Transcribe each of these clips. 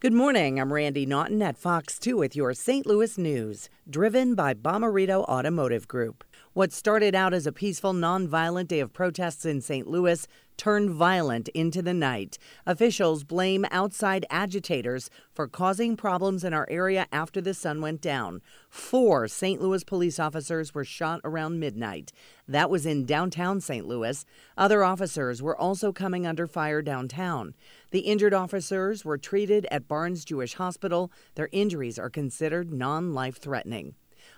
Good morning. I'm Randi Naughton at Fox 2 with your St. Louis news, driven by Bomarito Automotive Group. What started out as a peaceful, nonviolent day of protests in St. Louis turned violent into the night. Officials blame outside agitators for causing problems in our area after the sun went down. Four St. Louis police officers were shot around midnight. That was in downtown St. Louis. Other officers were also coming under fire downtown. The injured officers were treated at Barnes Jewish Hospital. Their injuries are considered non life threatening.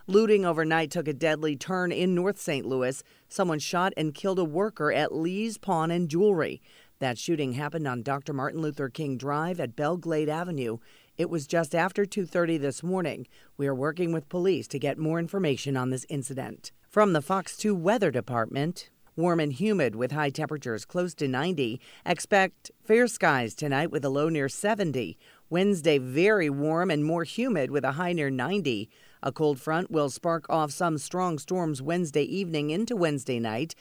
Looting overnight took a deadly turn in North St. Louis. Someone shot and killed a worker at Lee's Pawn and Jewelry. That shooting happened on Dr. Martin Luther King Drive at Belle Glade Avenue. It was just after 2:30 this morning. We are working with police to get more information on this incident. From the Fox 2 Weather Department, Warm and humid with high temperatures close to 90. Expect fair skies tonight with a low near 70. Wednesday, very warm and more humid with a high near 90. A cold front will spark off some strong storms Wednesday evening into Wednesday night.